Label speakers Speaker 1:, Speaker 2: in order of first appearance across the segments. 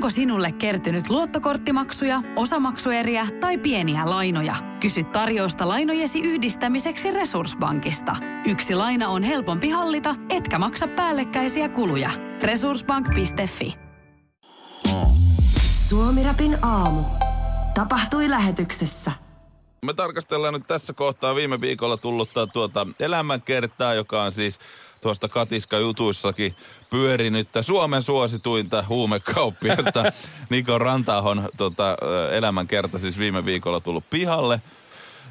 Speaker 1: Onko sinulle kertynyt luottokorttimaksuja, osamaksueriä tai pieniä lainoja? Kysy tarjousta lainojesi yhdistämiseksi Resurssbankista. Yksi laina on helpompi hallita, etkä maksa päällekkäisiä kuluja. Resurssbank.fi
Speaker 2: Suomirapin aamu. Tapahtui lähetyksessä.
Speaker 3: Me tarkastellaan nyt tässä kohtaa viime viikolla tullutta tuota elämänkertaa, joka on siis tuosta Katiska-jutuissakin pyörinyttä Suomen suosituinta huumekauppiasta Niko Rantahon tota, elämänkerta siis viime viikolla tullut pihalle.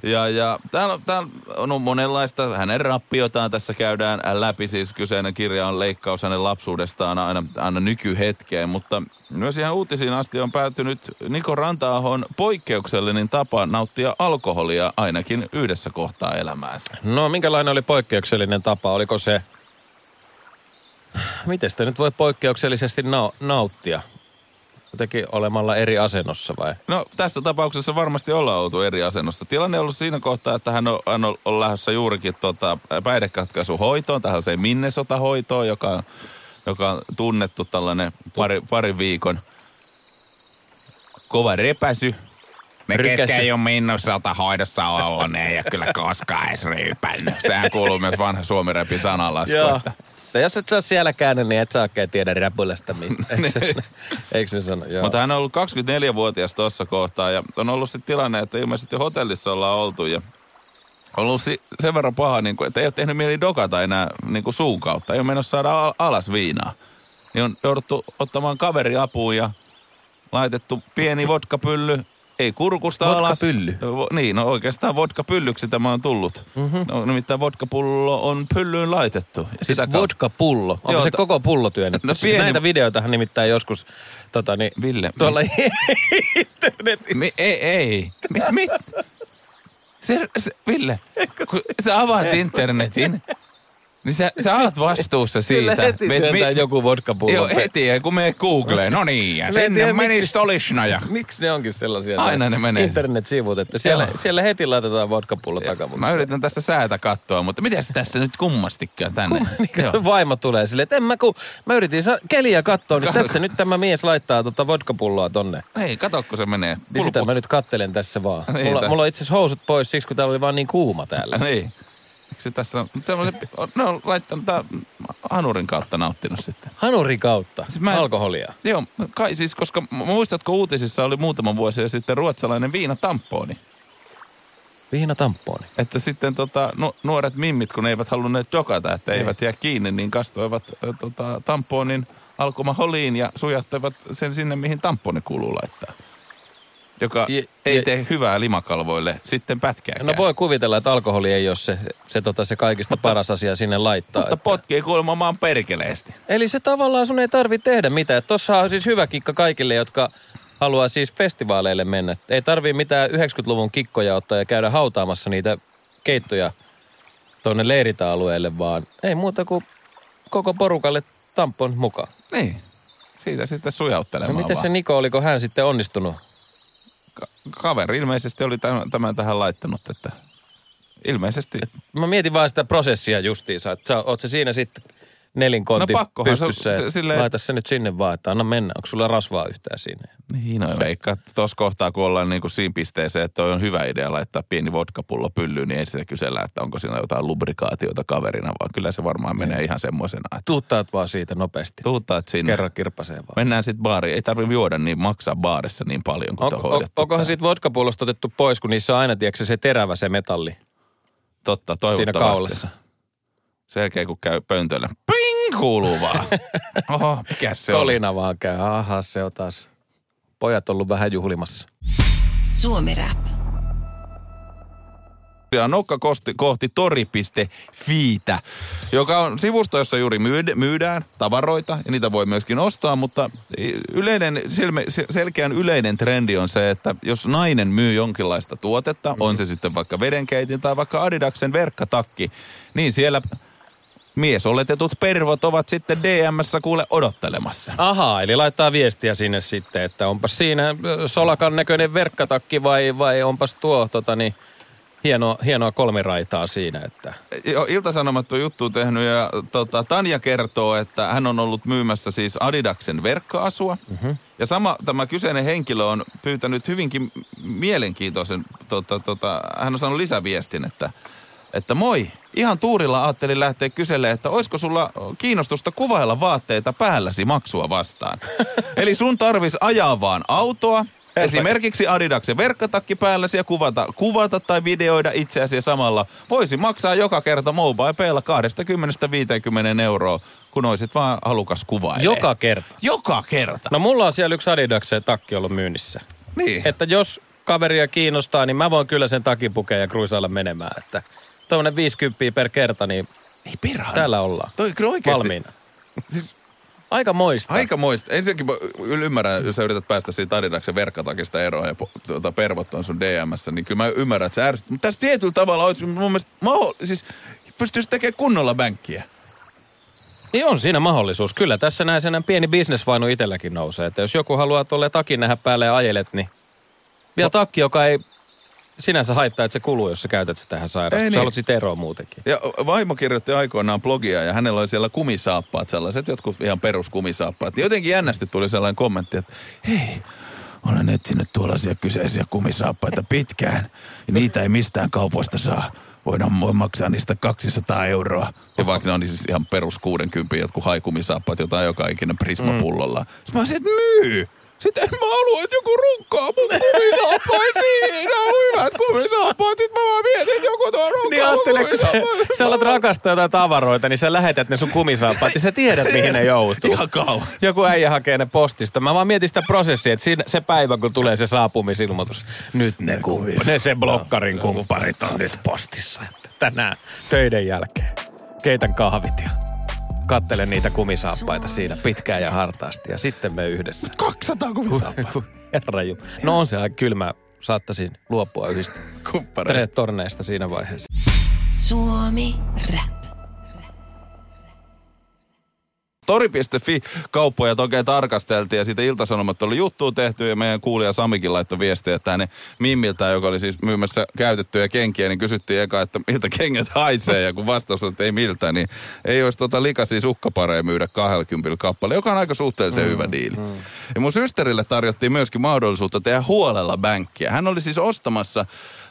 Speaker 3: Ja, ja täällä, täällä on monenlaista, hänen rappiotaan tässä käydään läpi, siis kyseinen kirja on leikkaus hänen lapsuudestaan aina, aina nykyhetkeen, mutta myös ihan uutisiin asti on päätynyt Niko Rantaahon poikkeuksellinen tapa nauttia alkoholia ainakin yhdessä kohtaa elämäänsä.
Speaker 4: No minkälainen oli poikkeuksellinen tapa? Oliko se, miten sitä nyt voi poikkeuksellisesti nau- nauttia? Jotenkin olemalla eri asennossa vai?
Speaker 3: No tässä tapauksessa varmasti ollaan oltu eri asennossa. Tilanne on ollut siinä kohtaa, että hän on, hän on, on lähdössä juurikin tota, päihdekatkaisuhoitoon, tähän Minnesota-hoitoon, joka on, joka on tunnettu tällainen pari, pari viikon kova repäsy. Ne,
Speaker 4: Rykäsy.
Speaker 3: ketkä ei ole Minnesota hoidossa ollut, ne ei ole kyllä koskaan edes ryypännyt. Sehän kuuluu myös vanha suomirepin sanalasku.
Speaker 4: Joo.
Speaker 3: Että
Speaker 4: No jos et sä siellä käynyt, niin et sä oikein tiedä räpylästä mitään. Eikö se, eikö se sano? Joo.
Speaker 3: Mutta hän on ollut 24-vuotias tuossa kohtaa ja on ollut sitten tilanne, että ilmeisesti hotellissa ollaan oltu ja on ollut si- sen verran paha, niin kuin, että ei ole tehnyt mieli dokata enää niin kuin suun kautta. Ei ole menossa saada al- alas viinaa. Niin on jouduttu ottamaan kaveri apuun ja laitettu pieni vodkapylly, ei kurkusta alas.
Speaker 4: Vodkapylly?
Speaker 3: Vo- Niin, no oikeastaan vodkapyllyksi tämä on tullut. Mm-hmm. No, nimittäin vodkapullo on pyllyyn laitettu. Ja
Speaker 4: Siis
Speaker 3: sitä
Speaker 4: vodka-pullo. Onko
Speaker 3: Joo,
Speaker 4: se koko pullo työnnetty?
Speaker 3: No
Speaker 4: Siis
Speaker 3: pieni-
Speaker 4: Näitä videoitahan nimittäin joskus tota, niin,
Speaker 3: Ville,
Speaker 4: tuolla internetissä.
Speaker 3: Mi- ei, ei. Mis, mit? Se, se, Ville, kun sä avaat internetin, niin sä, sä oot vastuussa
Speaker 4: Kyllä
Speaker 3: siitä.
Speaker 4: heti
Speaker 3: Me-
Speaker 4: työntää
Speaker 3: mi-
Speaker 4: joku vodka-pullo.
Speaker 3: Joo, heti, kun me Googleen, no niin, ja sinne meni
Speaker 4: miksi-
Speaker 3: Stolisna ja...
Speaker 4: Miksi ne onkin sellaisia?
Speaker 3: Aina ne menee.
Speaker 4: Internet-sivut, että siellä,
Speaker 3: Joo.
Speaker 4: siellä heti laitetaan vodka-pullo takamukseen.
Speaker 3: Mä yritän tässä säätä katsoa, mutta miten se tässä nyt kummastikään tänne? Joo.
Speaker 4: Vaimo tulee silleen, että en mä ku... Mä yritin sa- keliä katsoa, niin
Speaker 3: Kato.
Speaker 4: tässä nyt tämä mies laittaa tota vodka-pulloa tonne.
Speaker 3: Ei, kato kun se menee.
Speaker 4: Niin sitä mä nyt kattelen tässä vaan.
Speaker 3: Niin,
Speaker 4: mulla,
Speaker 3: tässä.
Speaker 4: mulla on itse asiassa housut pois siksi, kun täällä oli vaan niin kuuma täällä.
Speaker 3: Niin. Eikö se tässä on, ne on laittanut tää hanurin kautta nauttinut sitten.
Speaker 4: Hanurin kautta.
Speaker 3: Siis mä en-
Speaker 4: Alkoholia.
Speaker 3: Joo, kai siis, koska muistatko uutisissa oli muutama vuosi sitten ruotsalainen viinatamponi.
Speaker 4: Viina tampooni.
Speaker 3: Että sitten tota, nu, nuoret mimmit, kun eivät halunneet dokata, että
Speaker 4: Niin.
Speaker 3: eivät jää kiinni, niin kastoivat ö, tota, tamponin alkomaholiin ja sujattavat sen sinne, mihin tamponi kuuluu laittaa. Joka
Speaker 4: Je-
Speaker 3: ei
Speaker 4: je-
Speaker 3: tee hyvää limakalvoille sitten pätkääkään.
Speaker 4: No voi kuvitella, että alkoholi ei ole se, se, tota, se kaikista paras asia sinne laittaa.
Speaker 3: Mutta potkii kuulemma maan perkeleesti.
Speaker 4: Eli se tavallaan sun ei tarvi tehdä mitään. Tossa on siis hyvä kikka kaikille, jotka haluaa siis festivaaleille mennä. Ei tarvii mitään 90-luvun kikkoja ottaa ja käydä hautaamassa niitä keittoja tuonne leiritä-alueelle, vaan ei muuta kuin koko porukalle tampon mukaan.
Speaker 3: Niin. Siitä sitten
Speaker 4: No
Speaker 3: sujauttelemaan
Speaker 4: miten
Speaker 3: vaan.
Speaker 4: se Niko, oliko hän sitten onnistunut?
Speaker 3: Ka- kaveri ilmeisesti oli tämän, tämän tähän laittanut, että ilmeisesti...
Speaker 4: Mä mietin vaan sitä prosessia justiinsa, että sä, oot se siinä sitten nelinkonti
Speaker 3: No pakkohan se-
Speaker 4: pystyssä
Speaker 3: se-
Speaker 4: ja
Speaker 3: silleen-
Speaker 4: laita se nyt sinne vaan, että anna mennä. Onko sulla rasvaa yhtään siinä?
Speaker 3: Niin, no veikka, tuossa kohtaa, kun ollaan niin kuin siinä pisteeseen, että on hyvä idea laittaa pieni vodkapullo pyllyyn, niin ei sitä kysellä, että onko siinä jotain lubrikaatiota kaverina, vaan kyllä se varmaan menee ihan semmoisena, että
Speaker 4: Tuuttaat vaan siitä nopeasti.
Speaker 3: tuuttaat sinne.
Speaker 4: Kerran kirpasee vaan.
Speaker 3: Mennään sitten baariin. Ei tarvitse juoda niin maksaa baarissa niin paljon kuin
Speaker 4: On,
Speaker 3: on,
Speaker 4: on, onkohan siitä vodkapullosta otettu pois, kun niissä on aina, tiedätkö, se terävä se metalli
Speaker 3: Totta,
Speaker 4: siinä
Speaker 3: toivottavasti.
Speaker 4: kaulassa.
Speaker 3: Sen jälkeen, kun käy pöntöllä. Ping! Kuuluu vaan. Oho, mikä se oli?
Speaker 4: Kolina vaan käy. Aha, se on taas. Pojat ollut vähän juhlimassa.
Speaker 2: Suomi Rap.
Speaker 3: Ja nokka kohti, kohti tori.fiitä, joka on sivusto, jossa juuri myyd- myydään tavaroita ja niitä voi myöskin ostaa, mutta yleinen, selkeän yleinen trendi on se, että jos nainen myy jonkinlaista tuotetta, on se sitten vaikka vedenkeitin tai vaikka Adidaksen verkkatakki, niin siellä miesoletetut pervot ovat sitten DMssä kuule odottelemassa.
Speaker 4: Ahaa, eli laittaa viestiä sinne sitten, että onpas siinä ö, solakan näköinen verkkatakki vai, vai onpas tuo tota niin, hienoa, hienoa kolmiraitaa siinä, että
Speaker 3: Joo, Ilta-Sanomat on juttu tehnyt ja tota, Tanja kertoo, että hän on ollut myymässä siis Adidaksen verkkoasua. Mm-hmm. Ja sama tämä kyseinen henkilö on pyytänyt hyvinkin mielenkiintoisen, tota, tota, hän on saanut lisäviestin, että, että moi, ihan tuurilla ajattelin lähteä kyselemään, että olisiko sulla kiinnostusta kuvailla vaatteita päälläsi maksua vastaan. Eli sun tarvis ajaa vaan autoa, Esimerkiksi Adidaksen verkkotakki päälläsi ja kuvata, kuvata tai videoida itseäsi samalla. Voisi maksaa joka kerta mobile paylla 20-50 euroa, kun olisit vaan halukas kuvailemaan.
Speaker 4: joka kerta.
Speaker 3: Joka kerta.
Speaker 4: No mulla on siellä yksi Adidaksen takki ollut myynnissä.
Speaker 3: niin.
Speaker 4: Että jos kaveria kiinnostaa, niin mä voin kyllä sen takin pukea ja kruisailla menemään. Että tuommoinen 50 per kerta, niin
Speaker 3: Ei perhana.
Speaker 4: täällä ollaan.
Speaker 3: Toi kyllä oikeasti.
Speaker 4: Valmiina.
Speaker 3: Siis
Speaker 4: Aika moista.
Speaker 3: aika moista. Ensinnäkin mä ymmärrän, jos sä yrität päästä siitä Adidaksen verkkatakista eroon ja tuota, pervot on sun DMssä, niin kyllä mä ymmärrän, että sä ärsyt. Mutta tässä tietyllä tavalla olisi mun mielestä maho- siis pystyisi tekemään kunnolla bänkkiä.
Speaker 4: Niin on siinä mahdollisuus. Kyllä tässä näin sen pieni bisnesvainu itselläkin nousee. Että jos joku haluaa tuolle takin nähdä päälle ja ajelet, niin vielä
Speaker 3: No.
Speaker 4: takki, joka ei sinänsä haittaa, että se kuluu, jos sä käytät sitä tähän sairaan.
Speaker 3: Ei
Speaker 4: Sä
Speaker 3: niin.
Speaker 4: haluat siitä eroa muutenkin.
Speaker 3: Ja vaimo kirjoitti aikoinaan blogia ja hänellä oli siellä kumisaappaat, sellaiset jotkut ihan peruskumisaappaat. Ja jotenkin jännästi tuli sellainen kommentti, että hei, olen etsinyt tuollaisia kyseisiä kumisaappaita pitkään. Ja niitä ei mistään kaupoista saa. Voidaan voi maksaa niistä 200 euroa. Ja vaikka ne on siis ihan perus 60 jotkut haikumisaappaat, jotain joka ikinen prismapullolla. Mm. Sitten mä olisin, että myy! Sitten en mä halua, että joku runkkaa mun kumisaappaisiin. Siinä on hyvät kumisaappaat. Sitten mä vaan mietin, että joku tuo runkkaa
Speaker 4: Niin ajattele, kun sä, sä alat rakastaa jotain tavaroita, niin sä lähetät ne sun kumisaappaat ja sä tiedät, mihin ne joutuu.
Speaker 3: Ihan kauan.
Speaker 4: Joku äijä hakee ne postista. Mä vaan mietin sitä prosessia, että siinä, se päivä, kun tulee se saapumisilmoitus. Nyt ne, kump- ne se blokkarin kumpparit on nyt postissa. Tänään töiden jälkeen keitän kahvit ja kattelen niitä kumisaappaita siinä pitkään ja hartaasti. Ja sitten me yhdessä.
Speaker 3: 200 kumisaappaa.
Speaker 4: Herra ju- No on se aika kylmä. Saattaisin luopua yhdistä
Speaker 3: Kumppareista.
Speaker 4: torneista siinä vaiheessa.
Speaker 2: Suomi Rap.
Speaker 3: Tori.fi kauppojat oikein tarkasteltiin ja siitä iltasanomat oli juttua tehty ja meidän kuulija Samikin laittoi viestiä, että hänen Mimmiltä, joka oli siis myymässä käytettyjä kenkiä, niin kysyttiin eka, että miltä kengät haisee ja kun vastaus on, että ei miltä, niin ei olisi tota likaisia sukkapareja myydä 20 kappale, joka on aika suhteellisen mm, hyvä diili. Mm. Ja mun systerille tarjottiin myöskin mahdollisuutta tehdä huolella bänkkiä. Hän oli siis ostamassa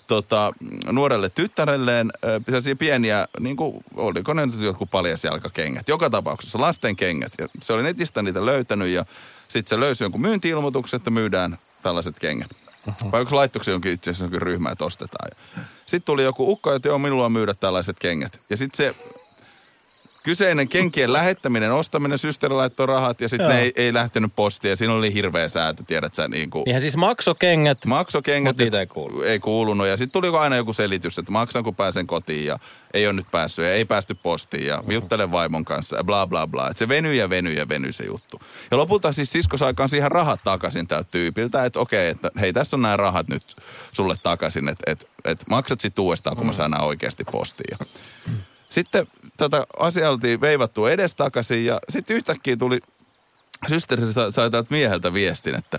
Speaker 3: tota, nuorelle tyttärelleen sellaisia pieniä, niin kuin, oliko ne nyt jotkut paljasjalkakengät. Joka tapauksessa lasten kengät. Ja se oli netistä niitä löytänyt ja sitten se löysi jonkun myynti-ilmoituksen, että myydään tällaiset kengät. Uh-huh. Vai onko laittoiko se jonkin itse asiassa jonkin ryhmä, että ostetaan. Sitten tuli joku ukko, että joo, minulla on myydä tällaiset kengät. Ja sitten se kyseinen kenkien lähettäminen, ostaminen, systeri laittoi rahat ja sitten ne ei, ei lähtenyt postiin. Ja siinä oli hirveä säätö, tiedät sä, niin kuin...
Speaker 4: Niinhän siis maksokengät.
Speaker 3: Maksokengät.
Speaker 4: Mut niitä ei kuulu.
Speaker 3: Ei kuulunut. Ja sitten tuli aina joku selitys, että maksan kun pääsen kotiin ja ei ole nyt päässyt ja ei päästy postiin ja juttelen vaimon kanssa ja bla bla bla. Et se venyi ja venyi ja venyi se juttu. Ja lopulta siis sisko sai kanssa ihan rahat takaisin tältä tyypiltä, että okei, että hei tässä on nämä rahat nyt sulle takaisin, että et, et maksat sitten uudestaan, kun mä saan nämä oikeasti postiin. Ja sitten tätä asiaa oltiin veivattu edestakaisin ja sitten yhtäkkiä tuli, systeri sa- sai tältä mieheltä viestin, että,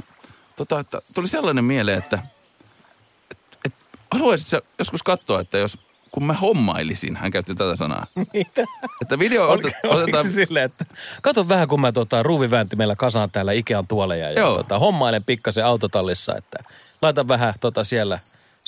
Speaker 3: tota, että tuli sellainen mieleen, että et, et, haluaisit sä joskus katsoa, että jos kun mä hommailisin, hän käytti tätä sanaa,
Speaker 4: Mitä?
Speaker 3: että video otet, otetaan,
Speaker 4: se silleen, että kato vähän kun mä tota, ruuvivääntimellä kasaan täällä Ikean tuoleja ja
Speaker 3: Joo.
Speaker 4: tota, hommailen pikkasen autotallissa, että laitan vähän tota siellä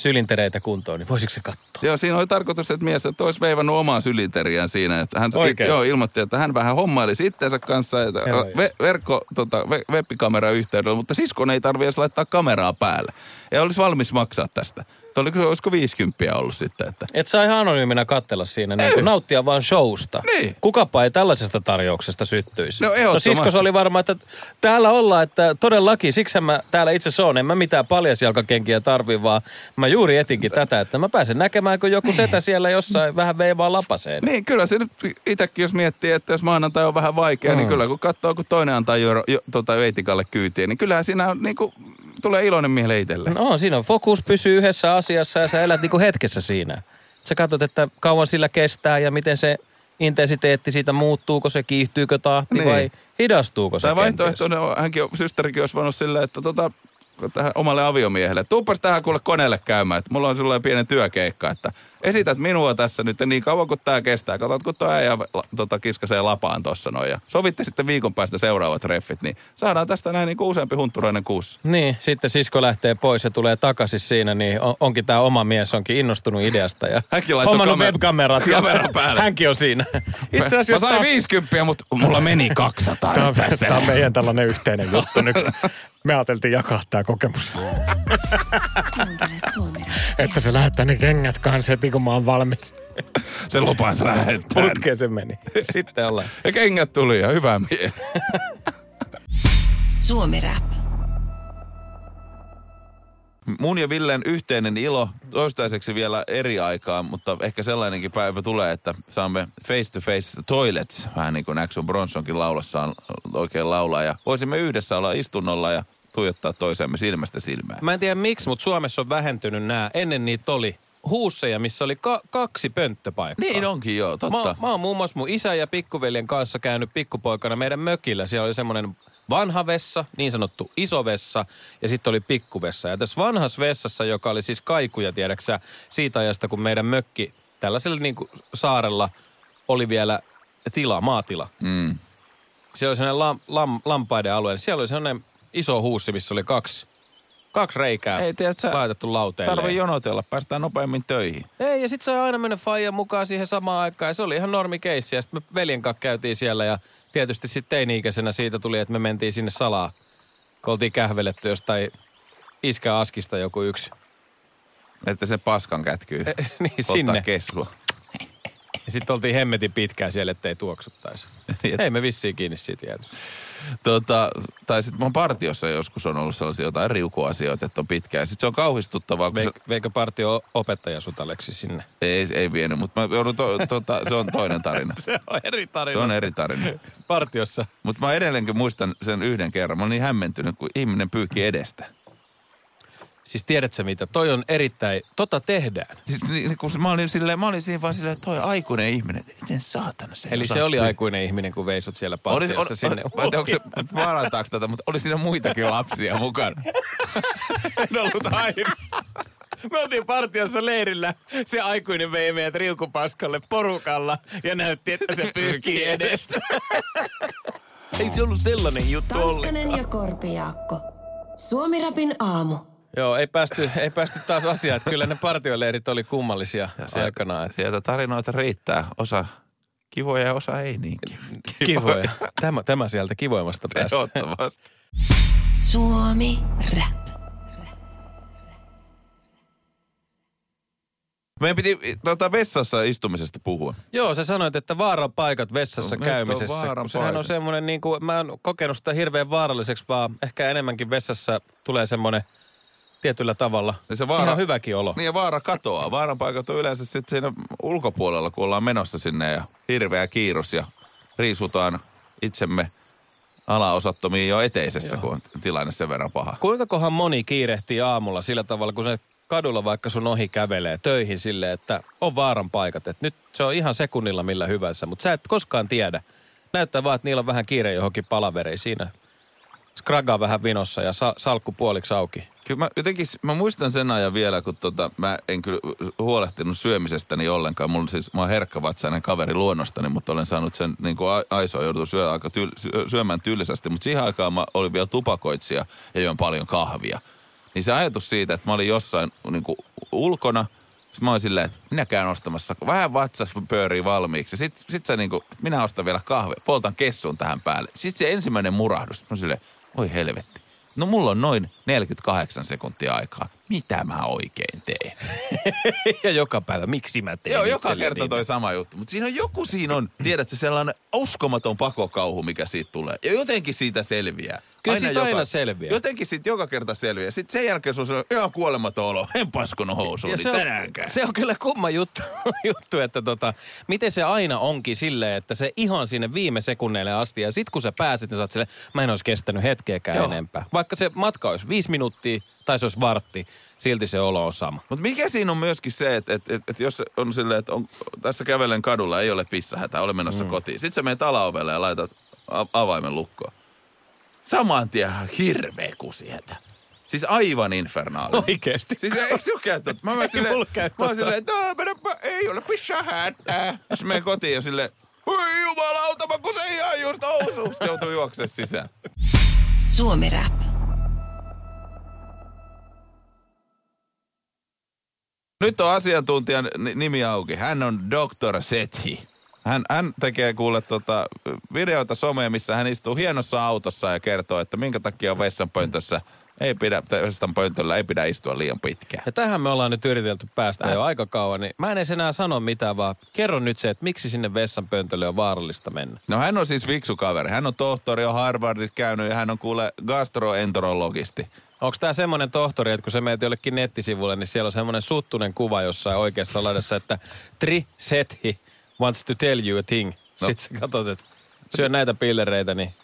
Speaker 4: sylintereitä kuntoon, niin voisiko se katsoa?
Speaker 3: Joo, siinä oli tarkoitus, että mies että olisi veivannut omaa sylinteriään siinä. Että hän
Speaker 4: Oikeesti?
Speaker 3: joo, ilmoitti, että hän vähän hommaili itteensä kanssa että
Speaker 4: Joo,
Speaker 3: ve, verkko, tota, ve, webbikamera yhteydellä, mutta siskon ei tarvitse laittaa kameraa päälle. Ja olisi valmis maksaa tästä. Oliko, olisiko 50 ollut sitten? Että...
Speaker 4: Et saa ihan anonyyminä kattella siinä, niin kuin nauttia vaan showsta.
Speaker 3: Niin.
Speaker 4: Kukapa ei tällaisesta tarjouksesta syttyisi.
Speaker 3: No, ehdottomasti.
Speaker 4: siskos oli varma, että täällä ollaan, että todellakin, siksi mä täällä itse asiassa on. En mä mitään paljasjalkakenkiä tarvi, vaan mä juuri etinkin tätä, että mä pääsen näkemään, kun joku setä siellä jossain vähän veivaa lapaseen.
Speaker 3: Niin, kyllä se nyt itsekin, jos miettii, että jos maanantai on vähän vaikea, mm. niin kyllä kun katsoo, kun toinen antaa jo, jo, tota veitikalle kyytiä, niin kyllähän siinä on, niin kuin, tulee iloinen mieli itselle.
Speaker 4: No siinä on fokus pysyy yhdessä asiassa ja sä elät niinku hetkessä siinä. Sä katsot, että kauan sillä kestää ja miten se intensiteetti siitä muuttuuko se, kiihtyykö tahti
Speaker 3: Niin.
Speaker 4: vai hidastuuko se
Speaker 3: vaihtoehtoinen, on- hänkin, systerikin olisi voinut silleen, että tota, tähän omalle aviomiehelle. Tuuppas tähän kuule koneelle käymään, että mulla on sulle pienen työkeikka, että esität minua tässä nyt niin kauan kuin tämä kestää. Katsot, kun tuo äijä tota, kiskasee lapaan tossa noin ja sovitte sitten viikon päästä seuraavat treffit, niin saadaan tästä näin niin kuin useampi huntturainen kuussa.
Speaker 4: Niin, sitten sisko lähtee pois ja tulee takaisin siinä, niin on, onkin tämä oma mies onkin innostunut ideasta. Ja
Speaker 3: Hänkin
Speaker 4: hommannut
Speaker 3: kamer-
Speaker 4: webkamerat. ja
Speaker 3: kameran päälle.
Speaker 4: Hänkin on siinä. Itse
Speaker 3: Mä
Speaker 4: asiassa
Speaker 3: sain
Speaker 4: tää-
Speaker 3: 50, mutta mulla meni 200
Speaker 5: Tämä,
Speaker 3: tässä.
Speaker 5: tämä on meidän tällainen yhteinen juttu nyt. Me ajateltiin jakaa tämä kokemus, että se lähettää ne kengät kanssa heti, kun mä oon valmis.
Speaker 3: Se lupasi lähettää.
Speaker 4: Putkeen se meni. Sitten ollaan.
Speaker 3: Ja kengät tuli ja hyvä mieli.
Speaker 2: Suomi Rap.
Speaker 3: Mun ja Villen yhteinen ilo, toistaiseksi vielä eri aikaan, mutta ehkä sellainenkin päivä tulee, että saamme face to face toilets, vähän niin kuin Axel Bronsonkin laulassaan oikein laulaa. Ja voisimme yhdessä olla istunnolla ja tuijottaa toisemme silmästä silmään.
Speaker 4: Mä en tiedä miksi, mutta Suomessa on vähentynyt nämä. Ennen niitä oli huusseja, missä oli ka- kaksi pönttöpaikkaa.
Speaker 3: Niin onkin joo,
Speaker 4: Mä,
Speaker 3: totta.
Speaker 4: oon- mä oon muun muassa mun isä ja pikkuveljen kanssa käynyt pikkupoikana meidän mökillä. Siellä oli semmoinen vanha vessa, niin sanottu iso vessa, ja sitten oli pikkuvessa. Ja tässä vanhassa vessassa, joka oli siis kaikuja, tiedäksä, siitä ajasta, kun meidän mökki tällaisella niin kuin saarella oli vielä tila, maatila.
Speaker 3: Mm.
Speaker 4: Siellä oli sellainen lam, lam, lampaiden alue. Siellä oli sellainen iso huussi, missä oli kaksi, kaksi reikää
Speaker 3: Ei, tiedät sä,
Speaker 4: laitettu lauteelle.
Speaker 3: Tarvii jonotella, päästään nopeammin töihin.
Speaker 4: Ei, ja sitten sai aina mennä Faija mukaan siihen samaan aikaan. Ja se oli ihan normikeissi. Ja sitten me veljen kanssa käytiin siellä ja tietysti sitten teini-ikäisenä siitä tuli, että me mentiin sinne salaa. Kun oltiin kähveletty jostain iskä askista joku yksi.
Speaker 3: Että se paskan kätkyy.
Speaker 4: niin
Speaker 3: Ottaa
Speaker 4: sinne.
Speaker 3: keskua.
Speaker 4: Ja sitten oltiin hemmetin pitkään siellä, ettei tuoksuttaisi.
Speaker 3: Niin,
Speaker 4: Ei me vissiin kiinni siitä jääty.
Speaker 3: Tota, tai sitten mun partiossa joskus on ollut sellaisia jotain riukuasioita, että on pitkään. Sitten se on kauhistuttavaa, kun se,
Speaker 4: Veikö, partio opettaja sut Aleksi sinne?
Speaker 3: ei, ei vienyt, mutta mä joudun to, tota, se on toinen tarina.
Speaker 4: Se on eri
Speaker 3: Se
Speaker 4: tarina.
Speaker 3: on eri tarina.
Speaker 4: Partiossa.
Speaker 3: Mutta mä edelleenkin muistan sen yhden kerran. Mä olin niin hämmentynyt, kun ihminen pyyki edestä.
Speaker 4: Siis tiedätkö mitä? Toi on erittäin... Tota tehdään.
Speaker 3: Siis niin, kun mä olin, silleen, mä olin siinä vaan silleen, että toi aikuinen ihminen, miten saatana se
Speaker 4: Eli se oli aikuinen ihminen, kun veisut siellä
Speaker 3: Oli, oli,
Speaker 4: partiossa sinne.
Speaker 3: Mä en tiedä, onko se tätä, mutta oli siinä muitakin lapsia mukana.
Speaker 4: en ollut aina. Me oltiin partiossa leirillä. Se aikuinen vei meidät riukupaskalle porukalla ja näytti, että se pyyhkii edestä. Ei se ollut sellainen juttu ollenkaan.
Speaker 2: Tanskanen ja Korpiaakko. Suomi Rapin aamu.
Speaker 4: Joo, ei päästy, ei päästy taas asiaan. Että kyllä ne partioleirit oli kummallisia aikanaan. että
Speaker 3: Sieltä tarinoita riittää. Osa kivoja ja osa ei niin
Speaker 4: Kivoja. Tämä, tämä sieltä kivoimmasta päästä.
Speaker 3: Ehdottomasti.
Speaker 2: Suomi Rap.
Speaker 3: Meidän piti tota, vessassa istumisesta puhua.
Speaker 4: Joo, sä sanoit, että vaaran paikat vessassa
Speaker 3: on
Speaker 4: käymisessä.
Speaker 3: vaaran
Speaker 4: kun sehän on semmoinen, niin kuin, mä en kokenut sitä hirveän vaaralliseksi, vaan ehkä enemmänkin vessassa tulee semmoinen tietyllä tavalla
Speaker 3: Niin se vaara-
Speaker 4: ihan hyväkin olo.
Speaker 3: Niin ja vaara katoaa. Vaaran paikat on yleensä sitten siinä ulkopuolella, kun ollaan menossa sinne ja hirveä kiirus ja riisutaan itsemme alaosattomiin jo eteisessä, kun on tilanne sen verran paha.
Speaker 4: Kuinka kohan moni kiirehtii aamulla sillä tavalla, kun se kadulla vaikka sun ohi kävelee töihin sille, että on vaaran paikat. Että nyt se on ihan sekunnilla millä hyvänsä, mutta sä et koskaan tiedä. Näyttää vaan, että niillä on vähän kiire johonkin palavereihin siinä. Skragaa vähän vinossa ja sa- salkku puoliksi auki.
Speaker 3: Kyllä mä jotenkin, mä muistan sen ajan vielä, kun tota, mä en kyllä huolehtinut syömisestäni ollenkaan. Mulla siis, mä oon herkkävatsainen kaveri luonnostani, mutta olen saanut sen niin kuin aisoa jouduttu syö, aika tyl, syö, syömään tylsästi. Mutta siihen aikaan mä olin vielä tupakoitsija ja join paljon kahvia. Niin se ajatus siitä, että mä olin jossain niin kuin ulkona, sitten mä olin silleen, että minä käyn ostamassa, vähän vatsas pyörii valmiiksi. Sitten sit se niinku, minä ostan vielä kahvia, poltan kessun tähän päälle. Sitten se ensimmäinen murahdus, mä silleen, oi helvetti. No mulla on noin 48 sekuntia aikaa. Mitä mä oikein teen?
Speaker 4: ja joka päivä, miksi mä teen
Speaker 3: Joo, joka kerta toi sama juttu. Mutta siinä on joku siinä on, tiedätkö, sellainen uskomaton pakokauhu, mikä siitä tulee. Ja jotenkin siitä selviää.
Speaker 4: Kyllä siitä aina selviää.
Speaker 3: Jotenkin siitä joka kerta selviää. Sitten sen jälkeen sun on ihan kuolematon olo. En paskonut housuun, niin
Speaker 4: se, on,
Speaker 3: tänäänkään.
Speaker 4: se on kyllä kumma juttu, juttu että tota, miten se aina onkin silleen, että se ihan sinne viime sekunneille asti. Ja sit kun sä pääset, niin sä oot silleen, mä en olisi kestänyt hetkeäkään
Speaker 3: Joo.
Speaker 4: enempää. Vaikka se matka olisi viisi minuuttia tai se olisi vartti, silti se olo on sama.
Speaker 3: Mutta mikä siinä on myöskin se, että, että, että, että jos on silleen, että on, tässä kävelen kadulla, ei ole pissahätä, olen menossa mm. kotiin. Sitten sä menet alaovelle ja laitat a- avaimen lukkoon. Saman tien hirveä kusihätä. Siis aivan infernaalinen.
Speaker 4: Oikeesti.
Speaker 3: Siis eikö se ole käyttänyt? Mä, mä, silleen, mä oon silleen, että "Aa, menepä, ei ole pissää hätää. Sitten menen kotiin ja silleen, oi jumalauta, mä kun se ihan just ousuu. Sitten joutuu juoksemaan sisään.
Speaker 2: Suomi Rap.
Speaker 3: Nyt on asiantuntijan ni- nimi auki. Hän on Dr. Sethi. Hän, hän tekee kuule tota, videoita someen, missä hän istuu hienossa autossa ja kertoo, että minkä takia vessanpöntössä ei pidä, tai vessanpöntöllä ei pidä istua liian pitkään.
Speaker 4: Ja tähän me ollaan nyt yritelty päästä jo aika kauan, niin mä en edes enää sano mitään, vaan kerro nyt se, että miksi sinne vessanpöntölle on vaarallista mennä.
Speaker 3: No hän on siis fiksu kaveri. Hän on tohtori, on Harvardissa käynyt ja hän on kuule gastroenterologisti.
Speaker 4: Onko tämä semmoinen tohtori, että kun sä meet jollekin nettisivulle, niin siellä on semmoinen suttunen kuva jossain oikeassa laidassa, että Tri Sethi wants to tell you a thing.
Speaker 3: No.
Speaker 4: Sitten sä katsot, että syö näitä pillereitä, niin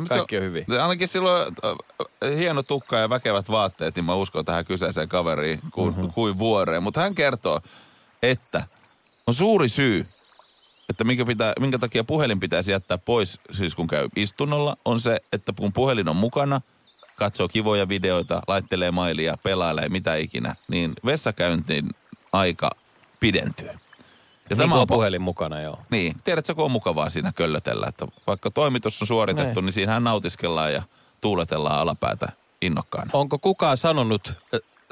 Speaker 3: mutta
Speaker 4: Kaikki
Speaker 3: se
Speaker 4: on hyvin.
Speaker 3: se Ainakin silloin äh, hieno tukka ja väkevät vaatteet, niin mä uskon tähän kyseiseen kaveriin kuin, mm-hmm. kuin vuoreen. Mutta hän kertoo, että on suuri syy, että minkä, pitää, minkä takia puhelin pitäisi jättää pois, siis kun käy istunnolla, on se, että kun puhelin on mukana, katsoo kivoja videoita, laittelee mailia, pelailee, mitä ikinä, niin vessakäyntiin aika pidentyy. Ja
Speaker 4: niin on
Speaker 3: pa-
Speaker 4: puhelin mukana, joo.
Speaker 3: niin, tiedätkö, kun on mukavaa siinä köllötellä, että vaikka toimitus on suoritettu,
Speaker 4: Niin.
Speaker 3: niin siinähän nautiskellaan ja tuuletellaan alapäätä innokkaana.
Speaker 4: Onko kukaan sanonut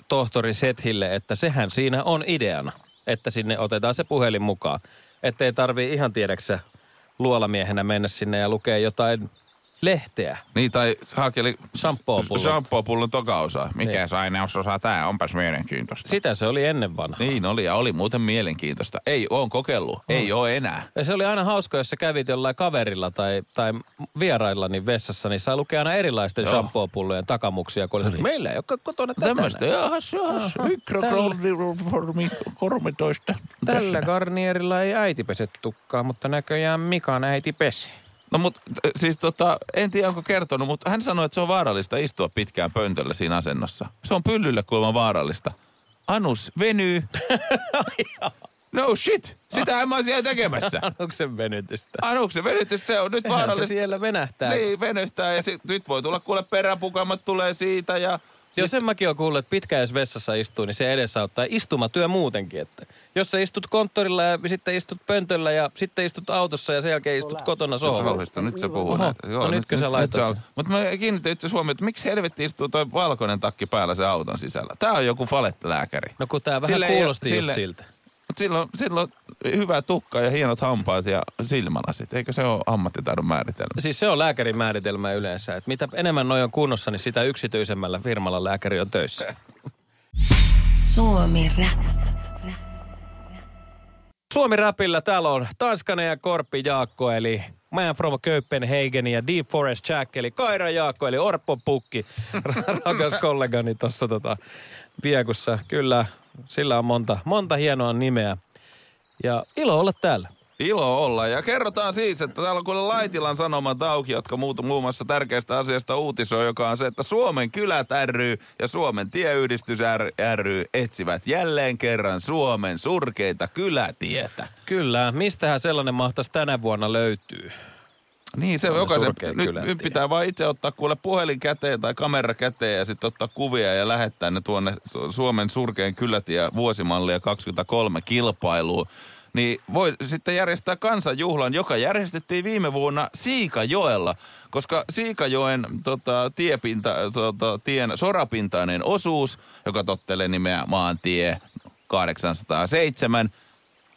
Speaker 4: tohtori Sethille, että sehän siinä on ideana, että sinne otetaan se puhelin mukaan. Että ei tarvii ihan tiedäksä luolamiehenä mennä sinne ja lukea jotain lehteä.
Speaker 3: Niin, tai hakeli
Speaker 4: Shampoo-pullon.
Speaker 3: shampoo-pullon toka osa. Mikä
Speaker 4: Niin.
Speaker 3: aineosa tää, onpas mielenkiintoista.
Speaker 4: Sitä se oli ennen vanha.
Speaker 3: Niin oli, ja oli muuten mielenkiintoista. Ei, oon kokeillut. Ei oo enää.
Speaker 4: Ja se oli aina hauska, jos sä kävit jollain kaverilla tai, tai vierailla niin vessassa, niin saa lukea aina erilaisten
Speaker 3: Joo.
Speaker 4: shampoo-pullojen takamuksia. Kun oli, meillä ei ole kotona tätä.
Speaker 3: Tämmöistä, jahas, jahas, mikrokormi 13.
Speaker 4: Tällä Garnierilla ei äiti pese tukkaa, mutta näköjään Mikan äiti pesee.
Speaker 3: No mut siis tota, en tiedä onko kertonut, mutta hän sanoi, että se on vaarallista istua pitkään pöntöllä siinä asennossa. Se on pyllylle kuulemma vaarallista. Anus venyy. no shit, sitähän mä oon siellä tekemässä.
Speaker 4: Anuksen venytystä.
Speaker 3: Anuksen venytys, se on nyt
Speaker 4: Sehän se
Speaker 3: vaarallista.
Speaker 4: siellä venähtää.
Speaker 3: Niin, venyttää ja sit, nyt voi tulla kuule peräpukamat tulee siitä ja...
Speaker 4: Joo, sen mäkin olen kuullut, että pitkään jos vessassa istuu, niin se edesauttaa istumatyö muutenkin. Että jos sä istut konttorilla ja sitten istut pöntöllä ja sitten istut autossa ja sen jälkeen istut kotona sohvalla.
Speaker 3: Kauhista, nyt se puhuu
Speaker 4: Oho,
Speaker 3: näitä.
Speaker 4: no nytkö sä laitat sen?
Speaker 3: Mutta mä kiinnitin itse huomioon, että miksi helvetti istuu toi valkoinen takki päällä se auton sisällä. Tää on joku falettilääkäri.
Speaker 4: No kun tää vähän
Speaker 3: Sille ei-
Speaker 4: kuulosti just
Speaker 3: sille-
Speaker 4: siltä.
Speaker 3: Mutta silloin, silloin hyvä tukka ja hienot hampaat ja silmälasit. Eikö se ole ammattitaidon määritelmä?
Speaker 4: Siis se on lääkärin määritelmä yleensä, että mitä enemmän noi on kunnossa, niin sitä yksityisemmällä firmalla lääkäri on töissä.
Speaker 2: Suomi Rap.
Speaker 4: Suomi Rapilla täällä on Tanskanen ja Korppi Jaakko, eli Man from Copenhagen ja Deep Forest Jack, eli Kaira Jaakko, eli Orpo Pukki, rakas kollegani tuossa tota, Viekussa. Kyllä, sillä on monta, monta hienoa nimeä. Ja ilo olla täällä.
Speaker 3: Ilo olla. Ja kerrotaan siis, että täällä on kuule Laitilan sanomat auki, jotka muut, muun muassa tärkeästä asiasta uutisoi, joka on se, että Suomen kylät ry ja Suomen tieyhdistys ry etsivät jälleen kerran Suomen surkeita kylätietä.
Speaker 4: Kyllä, mistähän sellainen mahtaisi tänä vuonna löytyy?
Speaker 3: Niin, se
Speaker 4: Suomen
Speaker 3: jokaisen, nyt, nyt pitää vaan itse ottaa kuule puhelin käteen tai kamera käteen ja sitten ottaa kuvia ja lähettää ne tuonne Su- Suomen surkein kylätie vuosimallia 23 kilpailuun. Niin voi sitten järjestää kansanjuhlan, joka järjestettiin viime vuonna Siikajoella, koska Siikajoen tota, tiepinta, tota, tien sorapintainen osuus, joka tottelee nimeä maantie 807,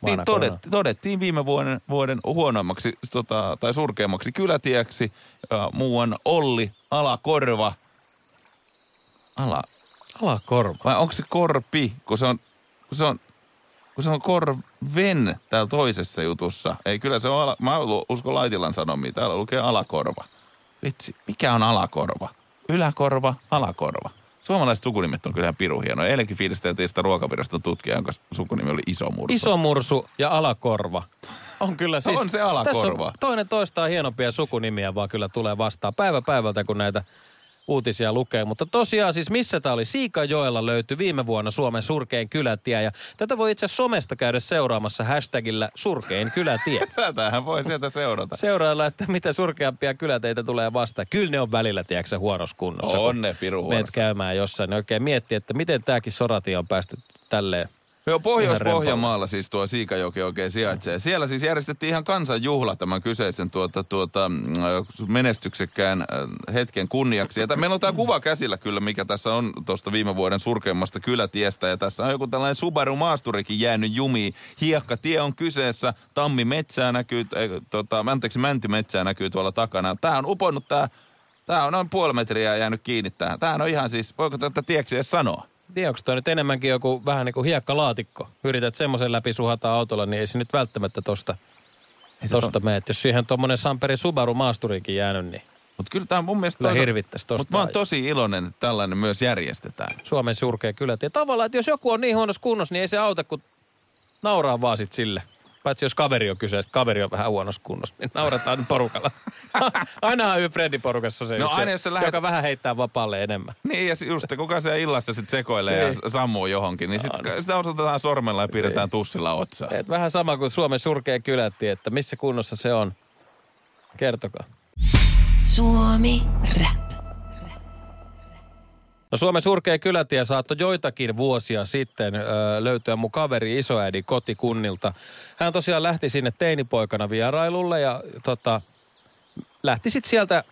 Speaker 3: niin
Speaker 4: Vanha
Speaker 3: todet, todettiin viime vuoden, vuoden huonoimmaksi tota, tai surkeammaksi kylätieksi. Ja muu on Olli Alakorva. Ala,
Speaker 4: Alakorva.
Speaker 3: vai onko se Korpi, kun se on, kun se on, kun se on Korven täällä toisessa jutussa. Ei, kyllä se on, ala, mä uskon Laitilan sanomia, täällä lukee Alakorva. Vitsi, mikä on Alakorva? Yläkorva, Alakorva. Suomalaiset sukunimet on kyllä ihan pirun hienoja. Eilenkin fiilisteltiin sitä ruokaviraston tutkijaa, jonka sukunimi oli Iso Mursu.
Speaker 4: Iso mursu ja alakorva. On kyllä siis...
Speaker 3: On se alakorva.
Speaker 4: Tässä on toinen toistaan hienompia sukunimiä vaan kyllä tulee vastaan. Päivä päivältä, kun näitä uutisia lukee. Mutta tosiaan siis missä tämä oli? Siikajoella löytyi viime vuonna Suomen surkein kylätie ja tätä voi itse somesta käydä seuraamassa hashtagillä surkein kylätie.
Speaker 3: Tätähän voi sieltä seurata.
Speaker 4: Seurailla, että mitä surkeampia kyläteitä tulee vastaan. Kyllä ne on välillä, tiedätkö, huonossa kunnossa.
Speaker 3: On ne piru huonossa.
Speaker 4: käymään jossain, niin oikein miettii, että miten tämäkin soratie on päästy tälleen.
Speaker 3: Joo, Pohjois-Pohjanmaalla siis tuo Siikajoki oikein sijaitsee. Siellä siis järjestettiin ihan kansanjuhla tämän kyseisen tuota, tuota, mm, menestyksekkään äh, hetken kunniaksi. Ja meillä on tämä kuva käsillä kyllä, mikä tässä on tuosta viime vuoden surkeimmasta kylätiestä. Ja tässä on joku tällainen Subaru Maasturikin jäänyt jumiin. Hiekkatie on kyseessä, tammi metsää näkyy, äh, tota, anteeksi, mänty metsää näkyy tuolla takana. Tämä on uponnut tämä, tämä on noin puoli metriä jäänyt kiinni tähän. Tämähän on ihan siis, voiko tätä tieksi edes sanoa?
Speaker 4: Tiedä, onko toi nyt enemmänkin joku vähän niin kuin hiekkalaatikko. Yrität semmoisen läpi suhata autolla, niin ei se nyt välttämättä tosta, tosta mene. Jos siihen tuommoinen Samperi Subaru Maasturikin jäänyt, niin
Speaker 3: Mutta kyllä tämä on mun mielestä...
Speaker 4: Kyllä
Speaker 3: toisa-
Speaker 4: hirvittäisi tosta
Speaker 3: Mutta mä oon tosi iloinen, että tällainen myös järjestetään.
Speaker 4: Suomen surkea kylätie. Tavallaan, että jos joku on niin huonossa kunnossa, niin ei se auta, kun nauraa vaan sit sille. Paitsi jos kaveri on kyseessä, että kaveri on vähän huonossa kunnossa, niin naurataan porukalla. Ainahan yhden Fredin porukassa se
Speaker 3: No
Speaker 4: yksi,
Speaker 3: aina jos sä lähet-
Speaker 4: joka vähän heittää vapaalle enemmän.
Speaker 3: Niin, ja just se, kuka siellä illasta sitten sekoilee ja
Speaker 4: Niin.
Speaker 3: s- sammuu johonkin, niin sit,
Speaker 4: Aina.
Speaker 3: sitä osoitetaan sormella ja pidetään tussilla otsaa.
Speaker 4: Et vähän sama kuin Suomen surkea kylätie, että missä kunnossa se on. Kertokaa.
Speaker 2: Suomi Rap.
Speaker 4: No Suomen surkea kylätie saattoi joitakin vuosia sitten ö, löytyä mun kaveri isoäidin kotikunnilta. Hän tosiaan lähti sinne teinipoikana vierailulle ja tota, lähti sitten sieltä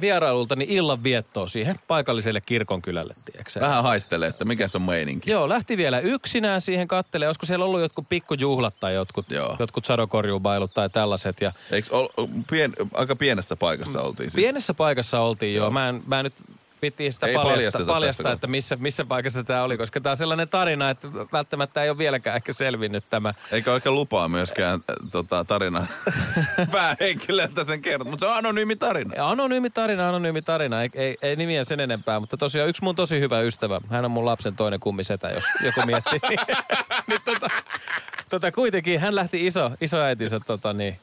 Speaker 4: vierailulta niin illan viettoon siihen paikalliselle kirkonkylälle, tiedätkö
Speaker 3: Vähän haistelee, että mikä se on meininki.
Speaker 4: Joo, lähti vielä yksinään siihen kattele. Olisiko siellä ollut jotkut pikkujuhlat tai jotkut,
Speaker 3: Joo.
Speaker 4: jotkut sadokorjubailut tai tällaiset. Ja
Speaker 3: Eikö ol, pien, aika pienessä paikassa oltiin siis?
Speaker 4: Pienessä paikassa oltiin joo. Mä en, mä en nyt vitti sitä
Speaker 3: Ei
Speaker 4: paljasta, paljastaa, että missä, missä paikassa tämä oli, koska tämä on sellainen tarina, että välttämättä ei ole vieläkään ehkä selvinnyt tämä.
Speaker 3: Eikä oikein lupaa myöskään äh, tota, tarinan päähenkilöltä sen kertoa, mutta se on anonyymi tarina.
Speaker 4: Ja anonyymi tarina, anonyymi tarina, ei, ei, ei nimiä sen enempää, mutta tosiaan yksi mun tosi hyvä ystävä, hän on mun lapsen toinen kummisetä, jos joku miettii. niin, tota, tota, kuitenkin hän lähti iso, isoäitinsä tota, niin,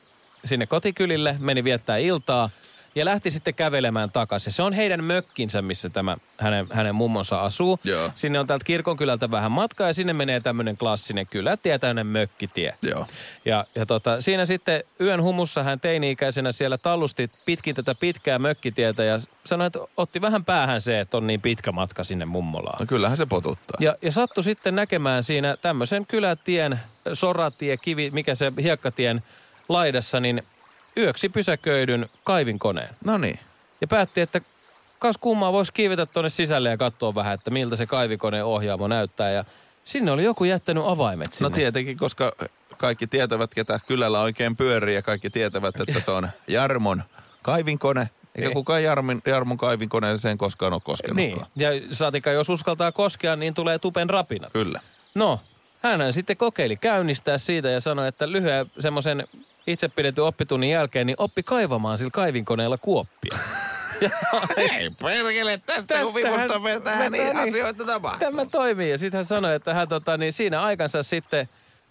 Speaker 4: sinne kotikylille, meni viettää iltaa ja lähti sitten kävelemään takaisin. Se on heidän mökkinsä, missä tämä hänen, hänen mummonsa asuu.
Speaker 3: Joo.
Speaker 4: Sinne on täältä kirkonkylältä vähän matkaa ja sinne menee tämmöinen klassinen kylätie, tämmöinen mökkitie.
Speaker 3: Joo.
Speaker 4: Ja, ja tota, siinä sitten yön humussa hän teini-ikäisenä siellä tallusti pitkin tätä pitkää mökkitietä ja sanoi, että otti vähän päähän se, että on niin pitkä matka sinne mummolaan.
Speaker 3: No kyllähän se potuttaa.
Speaker 4: Ja, ja sattui sitten näkemään siinä tämmöisen kylätien, soratie, kivi, mikä se hiekkatien laidassa, niin yöksi pysäköidyn kaivinkoneen.
Speaker 3: No niin.
Speaker 4: Ja päätti, että kas kummaa voisi kiivetä tuonne sisälle ja katsoa vähän, että miltä se kaivikoneen ohjaamo näyttää. Ja sinne oli joku jättänyt avaimet sinne.
Speaker 3: No tietenkin, koska kaikki tietävät, ketä kylällä oikein pyörii ja kaikki tietävät, että se on Jarmon kaivinkone. Eikä
Speaker 4: Niin.
Speaker 3: kukaan Jarmin, Jarmon kaivinkoneeseen koskaan ole koskenutkaan.
Speaker 4: Niin, ja saatika jos uskaltaa koskea, niin tulee tupen rapina.
Speaker 3: Kyllä.
Speaker 4: No, hän sitten kokeili käynnistää siitä ja sanoi, että lyhyen semmoisen itse pidetyn oppitunnin jälkeen, niin oppi kaivamaan sillä kaivinkoneella kuoppia.
Speaker 3: Ei perkele, tästä kun
Speaker 4: Tästähän-
Speaker 3: vivusta vetää, niin
Speaker 4: niin.
Speaker 3: asioita tapahtuu.
Speaker 4: Tämä toimii. Ja sitten hän sanoi, että hän tota, niin siinä aikansa sitten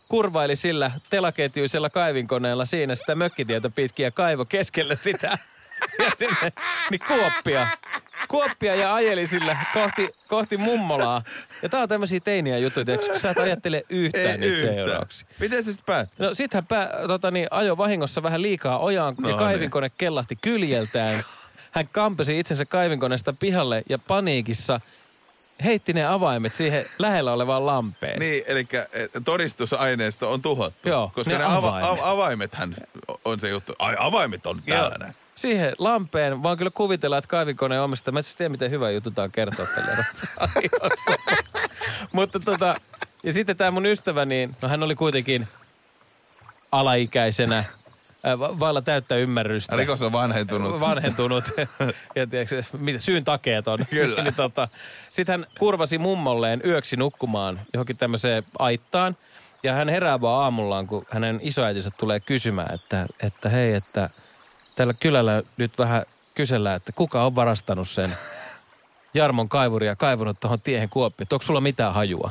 Speaker 4: kurvaili sillä telaketjuisella kaivinkoneella siinä sitä mökkitietä pitkin ja kaivo keskelle sitä. Ja sinne, niin kuoppia. Kuoppia ja ajeli sillä kohti, kohti mummolaa. Ja tää on tämmöisiä teiniä juttuja, kun sä et ajattele yhtään niitä seurauksia.
Speaker 3: Miten se sitten päättyi?
Speaker 4: No sit hän pää, tota, niin, ajo vahingossa vähän liikaa ojaan
Speaker 3: No
Speaker 4: ja
Speaker 3: niin.
Speaker 4: kaivinkone kellahti kyljeltään. Hän kampesi itsensä kaivinkoneesta pihalle ja paniikissa heitti ne avaimet siihen lähellä olevaan lampeen.
Speaker 3: Niin, eli todistusaineisto on tuhottu.
Speaker 4: Joo,
Speaker 3: koska
Speaker 4: ne
Speaker 3: ne, ava-
Speaker 4: avaimet.
Speaker 3: av- avaimethan on se juttu. Ai, avaimet on täällä näin.
Speaker 4: Siihen lampeen, vaan kyllä kuvitella, että kaivinkoneen omistaa. Mä en siis tiedä, miten hyvä juttu tää on kertoa tälle. Mutta tota, ja sitten tämä mun ystävä, niin no hän oli kuitenkin alaikäisenä, va- vailla täyttä ymmärrystä.
Speaker 3: Rikos on vanhentunut.
Speaker 4: vanhentunut ja tiedätkö, mitä, syyn takeet on.
Speaker 3: Kyllä.
Speaker 4: niin tota, Sitten hän kurvasi mummolleen yöksi nukkumaan johonkin tämmöiseen aittaan. Ja hän herää vaan aamullaan, kun hänen isoäitinsä tulee kysymään, että, että hei, että tällä kylällä nyt vähän kysellään, että kuka on varastanut sen Jarmon kaivuria ja kaivunut tuohon tiehen kuoppiin. että Onko sulla mitään hajua?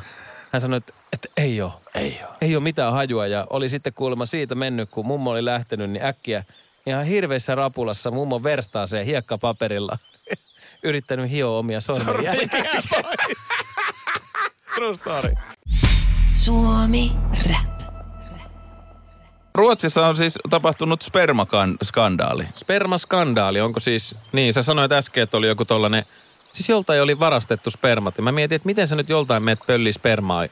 Speaker 4: Hän sanoi, että, että ei ole. Ei ole. Ei ole mitään hajua ja oli sitten kuulemma siitä mennyt, kun mummo oli lähtenyt, niin äkkiä ihan hirveissä rapulassa mummo verstaa se hiekkapaperilla yrittänyt hioa omia sormia. True story.
Speaker 2: Suomi Rap.
Speaker 3: Ruotsissa on siis tapahtunut spermaskandaali.
Speaker 4: Spermaskandaali, onko siis, niin sä sanoit äsken, että oli joku tollanen, siis joltain oli varastettu spermat. Ja mä mietin, että miten sä nyt joltain meet pölli spermaa,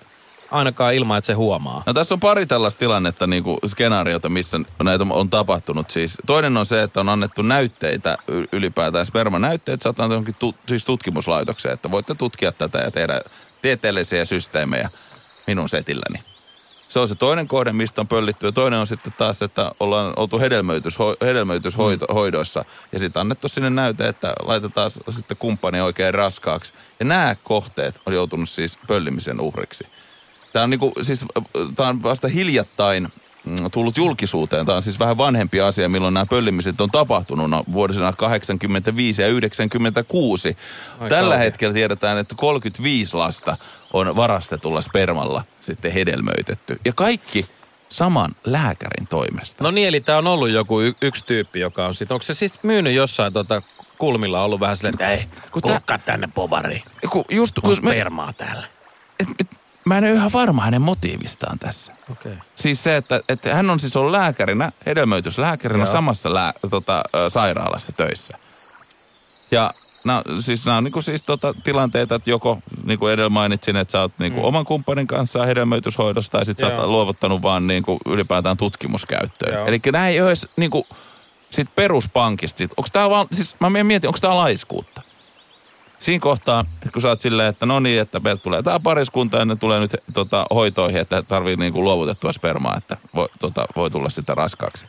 Speaker 4: ainakaan ilman, että se huomaa.
Speaker 3: No tässä on pari tällaista tilannetta, niin kuin skenaariota, missä näitä on tapahtunut. Siis toinen on se, että on annettu näytteitä ylipäätään, spermanäytteet saattaa johonkin tu- siis tutkimuslaitokseen, että voitte tutkia tätä ja tehdä tieteellisiä systeemejä minun setilläni. Se on se toinen kohde, mistä on pöllitty. Ja toinen on sitten taas, että ollaan oltu hedelmöitysho- hedelmöityshoidoissa. Ja sitten annettu sinne näyte, että laitetaan sitten kumppani oikein raskaaksi. Ja nämä kohteet on joutunut siis pöllimisen uhriksi. Tämä on, niinku, siis, tää on vasta hiljattain mm, tullut julkisuuteen. Tämä on siis vähän vanhempi asia, milloin nämä pöllimiset on tapahtunut no, vuosina 85 ja 96.
Speaker 4: Ai
Speaker 3: Tällä
Speaker 4: kauhea.
Speaker 3: hetkellä tiedetään, että 35 lasta on varastetulla spermalla sitten hedelmöitetty. Ja kaikki saman lääkärin toimesta.
Speaker 4: No niin, eli tää on ollut joku y- yksi tyyppi, joka on sit, onko se siis myynyt jossain tota kulmilla ollut vähän silleen, että ei,
Speaker 3: Kun tää-
Speaker 4: tänne povariin.
Speaker 3: Kun just,
Speaker 4: On
Speaker 3: kun me,
Speaker 4: spermaa täällä.
Speaker 3: et, et, mä en ole ihan varma hänen motiivistaan tässä.
Speaker 4: Okay.
Speaker 3: Siis se, että, että hän on siis ollut lääkärinä, hedelmöityslääkärinä
Speaker 4: Joo.
Speaker 3: samassa lää, tota, sairaalassa töissä. Ja nämä, siis nämä on niin siis tota, tilanteita, että joko, niin kuin edellä mainitsin, että sä oot niin mm. oman kumppanin kanssa hedelmöityshoidossa, tai sitten sä oot luovuttanut vaan niin kuin ylipäätään tutkimuskäyttöön. Eli nämä ei ole edes niin kuin, sit peruspankista. Sit, onko tämä vaan, siis mä mietin, onko tämä laiskuutta? Siinä kohtaa, kun sä oot silleen, että no niin, että meiltä tulee tämä pariskunta ja ne tulee nyt tota, hoitoihin, että tarvii niinku luovutettua spermaa, että voi, tota, voi tulla sitten raskaaksi.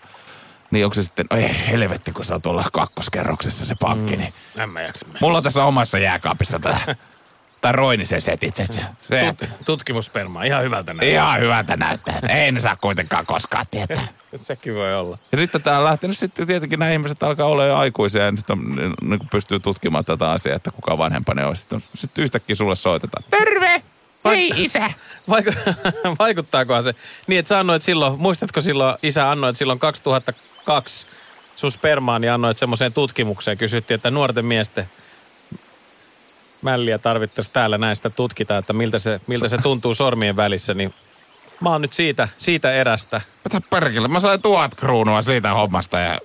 Speaker 3: Niin onko se sitten, oi helvetti, kun sä oot tuolla kakkoskerroksessa se pankki, mm. niin
Speaker 4: En mä jaksa mennä.
Speaker 3: mulla on tässä omassa jääkaapissa tää, tää Roinisen setit. Se, se,
Speaker 4: Tut, tutkimusspermaa, ihan hyvältä näin.
Speaker 3: ihan hyvältä näyttää, ei ne saa kuitenkaan koskaan tietää.
Speaker 4: Sekin voi olla.
Speaker 3: Ja nyt tää on lähtenyt sitten tietenkin nämä ihmiset alkaa olla jo aikuisia ja sitten on, niin kuin pystyy tutkimaan tätä asiaa, että kuka vanhempani on. Sitten, sitten yhtäkkiä sulle soitetaan. Terve! Hei isä!
Speaker 4: Vaiku- vaikuttaakohan se? Niin, että sä annoit silloin, muistatko silloin, isä annoit silloin 2002 sun spermaan, niin annoit semmoiseen tutkimukseen. Kysyttiin, että nuorten miesten mälliä tarvittaisiin täällä näistä tutkitaan, että miltä se, miltä se tuntuu sormien välissä, niin mä oon nyt siitä, siitä erästä.
Speaker 3: Mitä perkele, mä sain tuhat kruunua siitä hommasta ja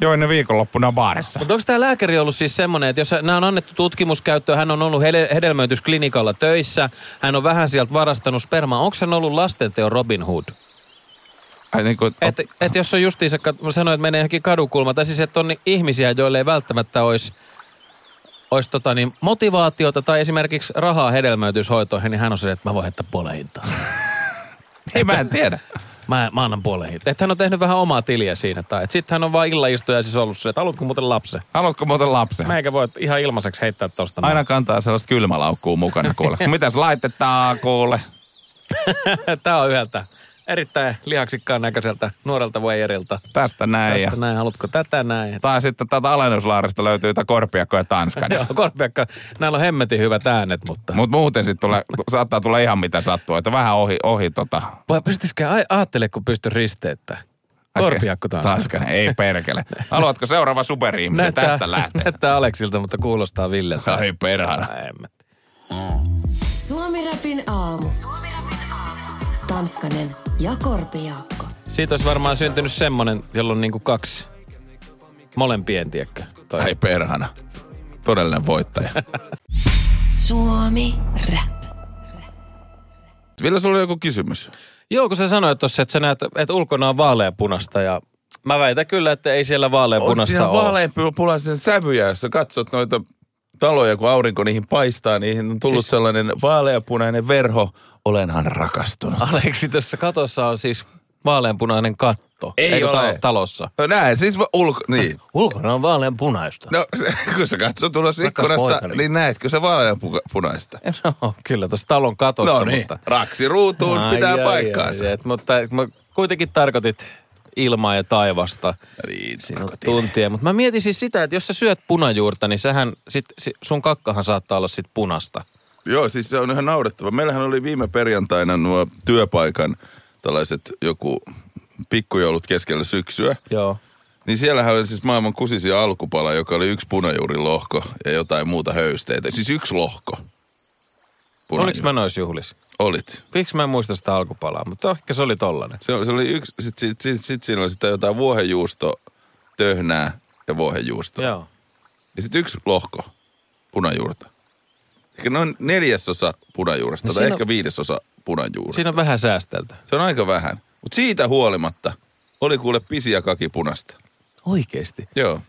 Speaker 3: join ne viikonloppuna baarissa.
Speaker 4: Mutta onko tämä lääkäri ollut siis semmoinen, että jos nämä on annettu tutkimuskäyttöön, hän on ollut hede- hedelmöitysklinikalla töissä, hän on vähän sieltä varastanut spermaa, onko hän ollut lastenteon Robin Hood?
Speaker 3: Ai niin kuin,
Speaker 4: Että et jos on justiinsa, sanoin, että menee johonkin kadukulmaan, tai siis että on ihmisiä, joille ei välttämättä olisi olisi tota niin, motivaatiota tai esimerkiksi rahaa hedelmöityshoitoihin, niin hän on se, että mä voin heittää puolen hintaa.
Speaker 3: ei mä en tiedä.
Speaker 4: Mä, mä annan puolen hintaa. Että hän on tehnyt vähän omaa tiliä siinä. Tai sitten hän on vaan illaistujaisissa ollut se, että haluatko muuten lapsen?
Speaker 3: Haluatko muuten lapsen?
Speaker 4: Mä eikä voi ihan ilmaiseksi heittää tosta. noin.
Speaker 3: Aina kantaa sellaista kylmälaukkuu mukana kuule. Mitäs laitetaan kuule?
Speaker 4: Tää on yhdeltä erittäin lihaksikkaan näköiseltä nuorelta voijerilta.
Speaker 3: Tästä näin. Ja,
Speaker 4: Tästä näin, haluatko tätä näin?
Speaker 3: tai sitten tätä alennuslaarista löytyy tätä korpiakko ja tanskan.
Speaker 4: Joo, Korpiakka, näillä on hemmetin hyvät äänet, mutta...
Speaker 3: Mutta muuten sitten tulee, saattaa tulla ihan mitä sattuu, että vähän ohi, ohi tota.
Speaker 4: Vai pystytkö, ai- ajattele, kun pysty risteyttämään. Korpiakko taas.
Speaker 3: Tanskan, ei perkele. Haluatko seuraava superihmisen tästä lähteä?
Speaker 4: näyttää Aleksilta, mutta kuulostaa Villeltä.
Speaker 3: Ai perhana.
Speaker 2: Suomi Rapin aamu. Tanskanen ja Korpiaakko.
Speaker 4: Siitä olisi varmaan syntynyt semmonen, jolla on niinku kaksi molempien, tiedätkö? Toi.
Speaker 3: Ai perhana. Todellinen voittaja.
Speaker 2: Suomi Rap.
Speaker 3: Ville, sulla oli joku kysymys.
Speaker 4: Joo, kun sä sanoit tuossa, että sä näet, että ulkona on vaaleanpunasta ja mä väitän kyllä, että ei siellä
Speaker 3: On
Speaker 4: vaaleanpunasta
Speaker 3: siinä
Speaker 4: ole.
Speaker 3: vaaleanpunaisen sävyjä, jos sä katsot noita taloja, kun aurinko niihin paistaa, niihin on tullut
Speaker 4: Siis-
Speaker 3: sellainen vaaleanpunainen verho. Olenhan rakastunut.
Speaker 4: Aleksi, tässä katossa on siis vaaleanpunainen katto.
Speaker 3: Ei
Speaker 4: Eikö
Speaker 3: ole.
Speaker 4: ta- talossa?
Speaker 3: No näin, siis ulko... Niin.
Speaker 4: Ulkona on vaaleanpunaista.
Speaker 3: No, kun sä katsot ulos
Speaker 4: Rakas
Speaker 3: ikkunasta, niin näetkö se vaaleanpunaista?
Speaker 4: No, kyllä tuossa talon katossa,
Speaker 3: No niin,
Speaker 4: mutta...
Speaker 3: raksi ruutuun
Speaker 4: Ai,
Speaker 3: pitää
Speaker 4: ai,
Speaker 3: paikkaansa.
Speaker 4: ai, et, mutta mä kuitenkin tarkoitit ilmaa ja taivasta
Speaker 3: Niin,
Speaker 4: sinut tuntien. Mutta mä mietin siis sitä, että jos sä syöt punajuurta, niin sähän, sit, si, sun kakkahan saattaa olla sit punasta.
Speaker 3: Joo, siis se on ihan naurettava. Meillähän oli viime perjantaina nuo työpaikan tällaiset joku pikkujoulut keskellä syksyä.
Speaker 4: Joo.
Speaker 3: Niin siellähän oli siis maailman kusisin alkupala, joka oli yksi punajuurilohko ja jotain muuta höysteitä. Siis yksi lohko.
Speaker 4: Oliko mä noissa juhlissa?
Speaker 3: Olit.
Speaker 4: Miksi mä en muista sitä alkupalaa, mutta ehkä se oli tollanen.
Speaker 3: Se, oli- se oli yksi, sit, sit, sit, sit siinä oli sitä jotain vuohenjuusto, töhnää ja vuohenjuusto.
Speaker 4: Joo.
Speaker 3: Ja sitten yksi lohko punajuurta. Ehkä noin neljäsosa punajuuresta
Speaker 4: No
Speaker 3: tai ehkä
Speaker 4: on-
Speaker 3: viidesosa punajuuresta.
Speaker 4: Siinä on vähän säästeltä.
Speaker 3: Se on aika vähän. Mutta siitä huolimatta oli kuule pisi ja kaki punasta.
Speaker 4: Oikeesti?
Speaker 3: Joo.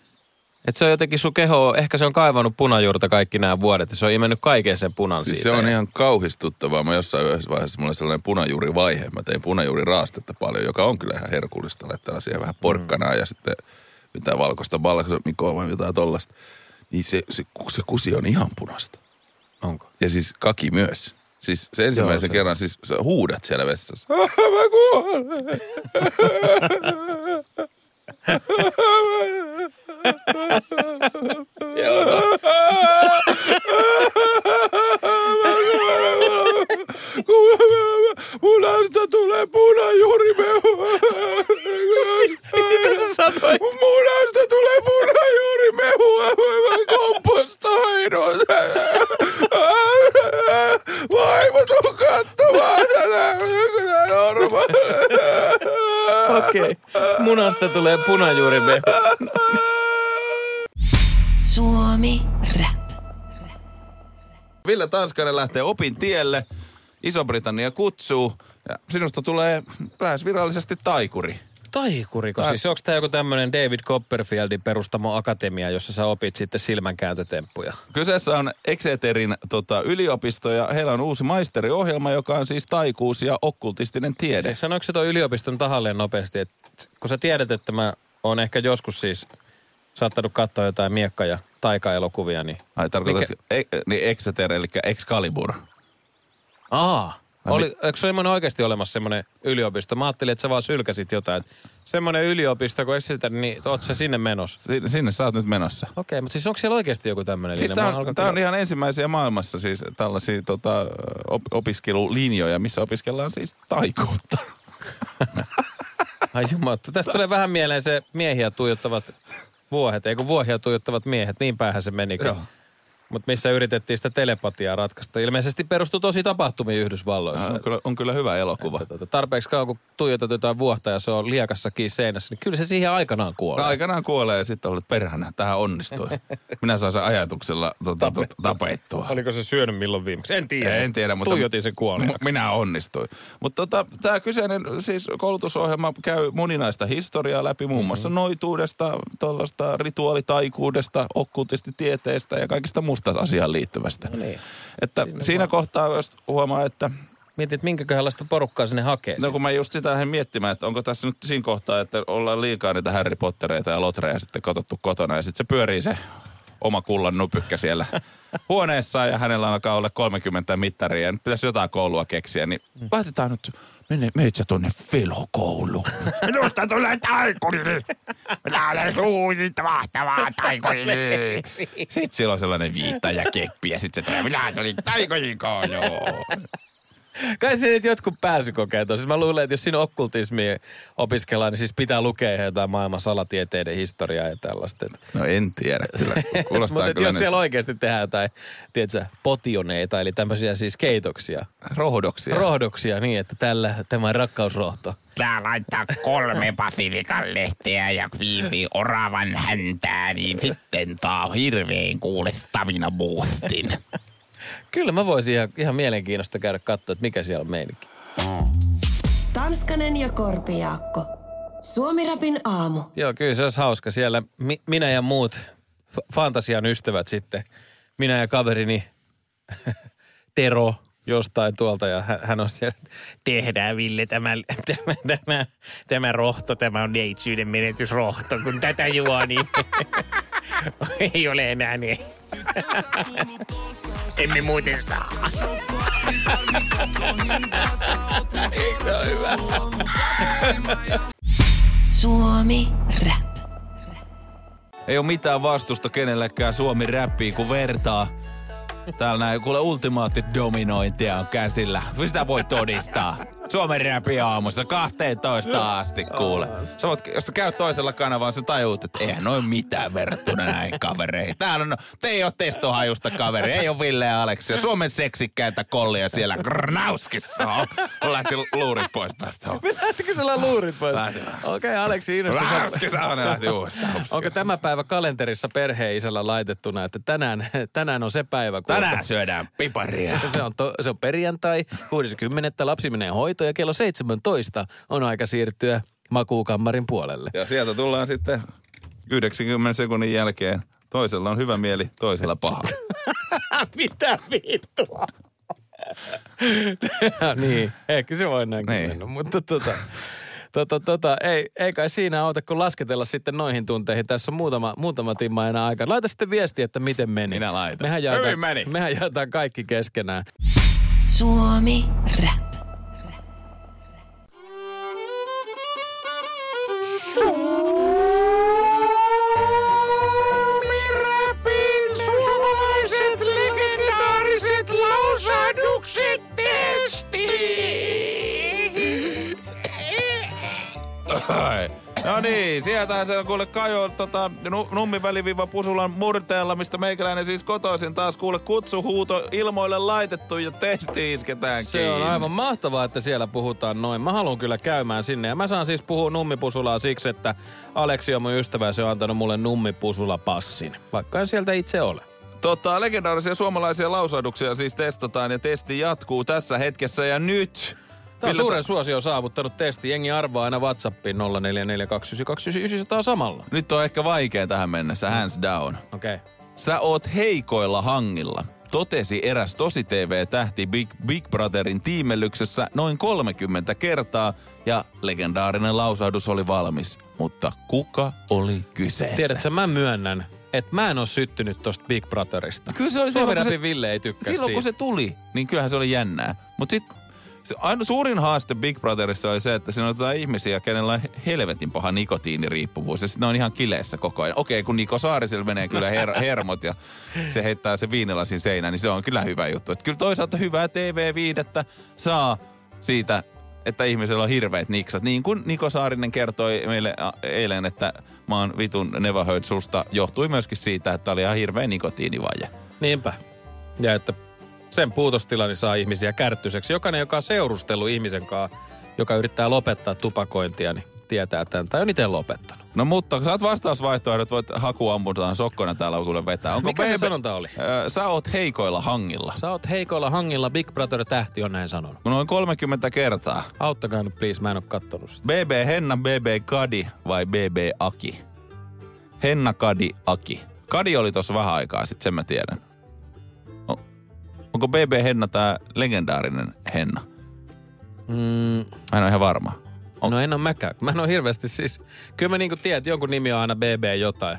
Speaker 4: Et se on jotenkin sun keho, ehkä se on kaivannut punajuurta kaikki nämä vuodet ja se on imennyt kaiken sen punan
Speaker 3: Siis
Speaker 4: siitä.
Speaker 3: se on ihan kauhistuttavaa. Mä jossain yhdessä vaiheessa mulla oli sellainen punajuurivaihe. Mä tein punajuuriraastetta paljon, joka on kyllä ihan herkullista. Laittaa siihen vähän porkkanaa ja sitten mitään valkoista balsamikoa vai jotain tollasta. Niin se, se, se kusi on ihan punasta.
Speaker 4: Onko?
Speaker 3: Ja siis kaki myös. Siis se ensimmäisen
Speaker 4: se-
Speaker 3: kerran siis sä huudat siellä vessassa. Mä kuolen. Munasta tulee punajuurimehu.
Speaker 4: Mitä sä sanoit?
Speaker 3: Munasta tulee punajuurimehu. Mä kompostoidun. Vaimo tuu katsomaan tätä. Tämä normaali.
Speaker 4: Okei. Okay. Munasta tulee punajuurimehu.
Speaker 2: Suomi Rap.
Speaker 3: Ville Tanskanen lähtee opin tielle. Iso-Britannia kutsuu. Ja sinusta tulee lähes virallisesti taikuri.
Speaker 4: Taikuriko?
Speaker 3: Tai-
Speaker 4: Siis onko tämä joku tämmöinen David Copperfieldin perustama akatemia, jossa sä opit sitten silmänkääntötemppuja?
Speaker 3: Kyseessä on Exeterin tota, yliopisto ja heillä on uusi maisteriohjelma, joka on siis taikuus ja okkultistinen tiede.
Speaker 4: Siis sanoiko se tuo yliopiston tahalleen nopeasti, että kun sä tiedät, että mä oon ehkä joskus siis saattanut katsoa jotain miekka- ja taika-elokuvia, niin...
Speaker 3: Ai tarkoitatko, e, niin Exeter, eli Excalibur.
Speaker 4: Aa, oli, eikö semmoinen oikeasti olemassa semmoinen yliopisto? Mä ajattelin, että sä vaan sylkäsit jotain. Semmoinen yliopisto, kun esität, niin oot sä sinne menossa?
Speaker 3: Sinne, sinne sä oot nyt menossa.
Speaker 4: Okei, mutta siis onko siellä oikeasti joku tämmöinen
Speaker 3: Siis
Speaker 4: linja?
Speaker 3: tämä
Speaker 4: Mä
Speaker 3: on, tää on ihan ensimmäisiä maailmassa siis tällaisia tota, op, opiskelulinjoja, missä opiskellaan siis taikuutta.
Speaker 4: Ai jumatta, tästä tulee vähän mieleen se miehiä tuijottavat vuohet, ei kun vuohia tuijottavat miehet, niin päähän se menikin.
Speaker 3: Joo.
Speaker 4: Mutta missä yritettiin sitä telepatiaa ratkaista. Ilmeisesti perustui tosi tapahtumiin Yhdysvalloissa.
Speaker 3: On kyllä, on kyllä hyvä elokuva.
Speaker 4: Että tuota, tarpeeksi kauan, kun tuijotat jotain vuohta ja se on liekassa kiinni seinässä, niin kyllä se siihen aikanaan kuolee.
Speaker 3: Aikanaan kuolee ja sitten olet perhänä, tähän onnistui. Minä saan sen ajatuksella tota, tapettua. tapettua.
Speaker 4: Oliko se syönyt milloin viimeksi? En tiedä.
Speaker 3: En tiedä, mutta...
Speaker 4: Tuijotin sen kuoleeksi.
Speaker 3: M- Minä onnistuin. Mutta tota, tämä kyseinen siis koulutusohjelma käy moninaista historiaa läpi, muun muassa
Speaker 4: Mhm.
Speaker 3: noituudesta, tuollaista rituaalitaikuudesta, okkultistitieteestä ja kaikista muusta asiaan liittyvästä.
Speaker 4: No niin.
Speaker 3: Että siinä kohtaa jos huomaa, että
Speaker 4: Mietit, minkäköhänlaista porukkaa sinne hakee.
Speaker 3: no kun mä just sitä lähdin miettimään, että onko tässä nyt siinä kohtaa, että ollaan liikaa niitä Harry Pottereita ja lotreja sitten katsottu kotona ja sitten se pyörii se oma kullan nupykkä siellä huoneessa ja hänellä alkaa olla 30 mittaria ja nyt pitäisi jotain koulua keksiä, niin laitetaan nyt, mene, meitä tuonne Velho-kouluun.
Speaker 5: Minusta tulee taikuri. Minä olen suuri mahtava taikuri.
Speaker 3: Sitten siellä on sellainen viitta ja keppi ja sitten se tulee, minä tulin taikojen kouluun.
Speaker 4: Kai se nyt jotkut pääsykokeet on. Siis mä luulen, että jos siinä okkultismia opiskellaan, niin siis pitää lukea jotain maailman salatieteiden historiaa ja tällaista.
Speaker 3: No en tiedä kyllä. Kuulostaa
Speaker 4: Mutta
Speaker 3: kyllä
Speaker 4: jos
Speaker 3: nyt
Speaker 4: siellä oikeasti tehdään jotain, tiedätkö, potioneita, eli tämmöisiä siis keitoksia,
Speaker 3: rohdoksia.
Speaker 4: rohdoksia niin, että tällä tämä on rakkausrohto.
Speaker 5: Tää laittaa kolme basilikan lehteä ja viisi oravan häntää, niin sitten saa hirveen kuule stamina boostin.
Speaker 4: Kyllä mä voisin ihan, ihan mielenkiinnosta käydä katsoa, että mikä siellä on meininki.
Speaker 2: Tanskanen ja Korpijaakko. Suomi Rapin aamu.
Speaker 4: Joo, kyllä se olisi hauska. Siellä mi- minä ja muut f- fantasian ystävät sitten. Minä ja kaverini Tero jostain tuolta ja hän, hän on siellä, tehdään Ville tämä, tämä, tämä, tämä rohto, tämä on neitsyyden menetysrohto, kun tätä juo, niin ei ole enää niin. Emme muuten saa. Eikö hyvä?
Speaker 2: Suomi Rap.
Speaker 3: Ei ole mitään vastusta kenellekään Suomi räppiin, kun vertaa. Täällä näin kuule ultimaatit dominointia on käsillä. Sitä voi todistaa. Suomen räpi aamussa 12 asti kuule. Sä voit, jos sä käyt toisella kanavalla, sä tajuut, että eihän noin mitään verrattuna näihin kavereihin. Täällä on, te ei ole testohajusta kaveri, ei ole Ville ja Aleksi. Suomen seksikkäitä kollia siellä Grnauskissa on. Lähti luurit pois päästä.
Speaker 4: Lähtikö sulla luurit pois?
Speaker 3: Lähti.
Speaker 4: Okei, okay, Aleksi innostus.
Speaker 3: Ne lähti uudestaan.
Speaker 4: Onko tämä päivä kalenterissa perheisällä laitettuna, että tänään, tänään on se päivä, kun...
Speaker 3: Tänään syödään piparia.
Speaker 4: Se on, to, se on perjantai, 60. lapsi menee hoitoon ja kello 17 on aika siirtyä makuukammarin puolelle.
Speaker 3: Ja sieltä tullaan sitten 90 sekunnin jälkeen. Toisella on hyvä mieli, toisella paha.
Speaker 4: Mitä vittua? niin, ehkä se voi näin
Speaker 3: Niin.
Speaker 4: mennä, mutta tota, tota, tota, ei, ei kai siinä auta, kun lasketella sitten noihin tunteihin. Tässä on muutama, muutama timma enää aikaa. Laita sitten viesti, että miten meni.
Speaker 3: Minä laitan.
Speaker 4: Mehän jaetaan,
Speaker 3: Hyvin meni.
Speaker 4: Mehän jaetaan kaikki keskenään.
Speaker 2: Suomi Rap.
Speaker 3: Ai. No niin, sieltähän se on kuule kajo tota, nu, nummiväliviiva Pusulan murteella, mistä meikäläinen siis kotoisin taas kuule kutsuhuuto ilmoille laitettu ja testi isketään
Speaker 4: Se on aivan mahtavaa, että siellä puhutaan noin. Mä haluan kyllä käymään sinne. Ja mä saan siis puhua nummipusulaa siksi, että Aleksi on mun ystävä ja se on antanut mulle nummipusula passin. Vaikka en sieltä itse ole.
Speaker 3: Tota, legendaarisia suomalaisia lausahduksia siis testataan ja testi jatkuu tässä hetkessä ja nyt.
Speaker 4: Tämä on suuren suosio saavuttanut testi. Jengi arvaa aina Whatsappiin 0442992999 samalla.
Speaker 3: Nyt on ehkä vaikea tähän mennessä, hands down.
Speaker 4: Okei. Okay.
Speaker 3: Sä oot heikoilla hangilla, totesi eräs tosi TV-tähti Big, Big Brotherin tiimellyksessä noin 30 kertaa ja legendaarinen lausahdus oli valmis. Mutta kuka oli kyseessä?
Speaker 4: Tiedätkö, mä myönnän, että mä en ole syttynyt tosta Big Brotherista.
Speaker 3: Kyllä se oli silloin, kun se-
Speaker 4: Ville ei tykkää
Speaker 3: Silloin
Speaker 4: siitä.
Speaker 3: kun se tuli, niin kyllähän se oli jännää. Mutta sitten se aino, suurin haaste Big Brotherissa oli se, että siinä otetaan ihmisiä, kenellä on helvetin paha nikotiiniriippuvuus. Ja sitten ne on ihan kileessä koko ajan. Okei, kun Niko Saarisella menee kyllä her- hermot ja se heittää se viinilasin seinään, niin se on kyllä hyvä juttu. Et kyllä toisaalta hyvää TV-viidettä saa siitä, että ihmisellä on hirveät niksat. Niin kuin Niko Saarinen kertoi meille eilen, että mä oon vitun Never Heard susta, johtui myöskin siitä, että oli ihan hirveä nikotiinivaje.
Speaker 4: Niinpä. Ja että sen puutostilani saa ihmisiä kärttyiseksi. Jokainen, joka on seurustellut ihmisen kanssa, joka yrittää lopettaa tupakointia, niin tietää tämän. Tai on itse lopettanut.
Speaker 3: No mutta saat vastausvaihtoehdot, voit hakuammutaan sokkona täällä kuule vetää. Onko
Speaker 4: Mikä se sanonta oli?
Speaker 3: Sä oot heikoilla hangilla.
Speaker 4: Sä oot heikoilla hangilla, Big Brother tähti on näin sanonut.
Speaker 3: Noin 30 kertaa.
Speaker 4: Auttakaa nyt please, mä en oo kattonut sitä.
Speaker 3: BB Henna, BB Kadi vai BB Aki? Henna, Kadi, Aki. Kadi oli tossa vähän aikaa sitten, sen mä tiedän. Onko BB Henna tää legendaarinen Henna?
Speaker 4: Mm,
Speaker 3: Mä en ole ihan varma. On-
Speaker 4: no en oo mäkään. Mä en oo hirveästi siis... Kyllä mä niinku tiedän, että jonkun nimi on aina BB jotain.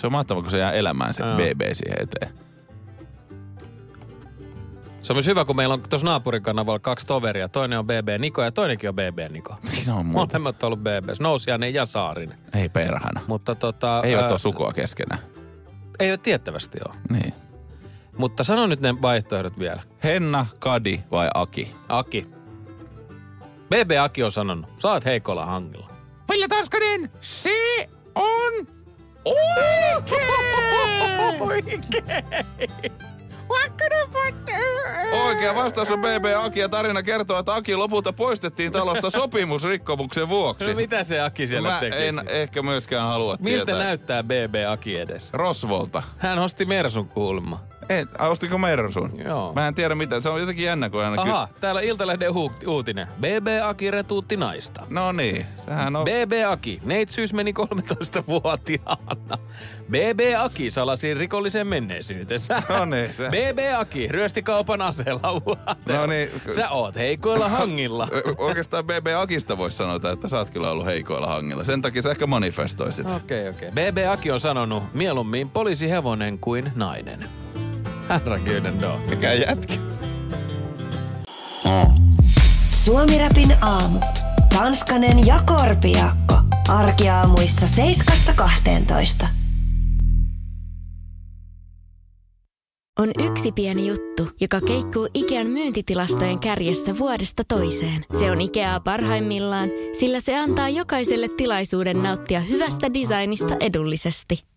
Speaker 3: Se on mahtavaa, kun se jää elämään se. BB siihen eteen.
Speaker 4: Se on myös hyvä, kun meillä on tuossa naapurin kanavalla kaksi toveria. Toinen on BB Niko ja toinenkin on BB Niko.
Speaker 3: Siinä on muuta.
Speaker 4: Molemmat on ollut BB. Nousiainen ja Saarinen.
Speaker 3: Ei perhana.
Speaker 4: Mutta tota...
Speaker 3: Ei ole
Speaker 4: ää,
Speaker 3: tuo sukua keskenään.
Speaker 4: Ei ole tiettävästi ole.
Speaker 3: Niin.
Speaker 4: Mutta sano nyt ne vaihtoehdot vielä.
Speaker 3: Henna, Kadi vai Aki?
Speaker 4: Aki. BB Aki on sanonut, oot heikolla hangilla.
Speaker 5: Ville Tanskanen, se on
Speaker 3: Oikea vastaus on BB Aki ja tarina kertoo, että Aki lopulta poistettiin talosta sopimusrikkomuksen vuoksi.
Speaker 4: No mitä se Aki siellä
Speaker 3: Mä
Speaker 4: tekisi?
Speaker 3: en ehkä myöskään halua
Speaker 4: Miltä
Speaker 3: tietää.
Speaker 4: näyttää BB Aki edes?
Speaker 3: Rosvolta.
Speaker 4: Hän osti Mersun kulma.
Speaker 3: En, ostiko Mersun?
Speaker 4: Joo.
Speaker 3: Mä en tiedä mitä. Se on jotenkin jännä, kun aina... ky-
Speaker 4: Aha, täällä Iltalehden hu- uutinen. BB Aki retuutti naista.
Speaker 3: No niin, sehän on...
Speaker 4: BB Aki, neitsyys meni 13-vuotiaana. BB Aki salasi rikollisen menneisyytensä.
Speaker 3: No niin, se-
Speaker 4: BB Aki ryösti kaupan aseella
Speaker 3: No niin.
Speaker 4: Sä oot heikoilla hangilla.
Speaker 3: Oikeastaan BB Akista voisi sanoa, että sä oot kyllä ollut heikoilla hangilla. Sen takia sä ehkä manifestoisit.
Speaker 4: Okei, okei. BB Aki on sanonut mieluummin poliisihevonen kuin nainen. Herreguden då.
Speaker 3: Mikä jätkä?
Speaker 2: Suomi Rapin aamu. Tanskanen ja Korpiakko. Arkiaamuissa 7.12.
Speaker 6: on yksi pieni juttu, joka keikkuu Ikean myyntitilastojen kärjessä vuodesta toiseen. Se on Ikeaa parhaimmillaan, sillä se antaa jokaiselle tilaisuuden nauttia hyvästä designista edullisesti.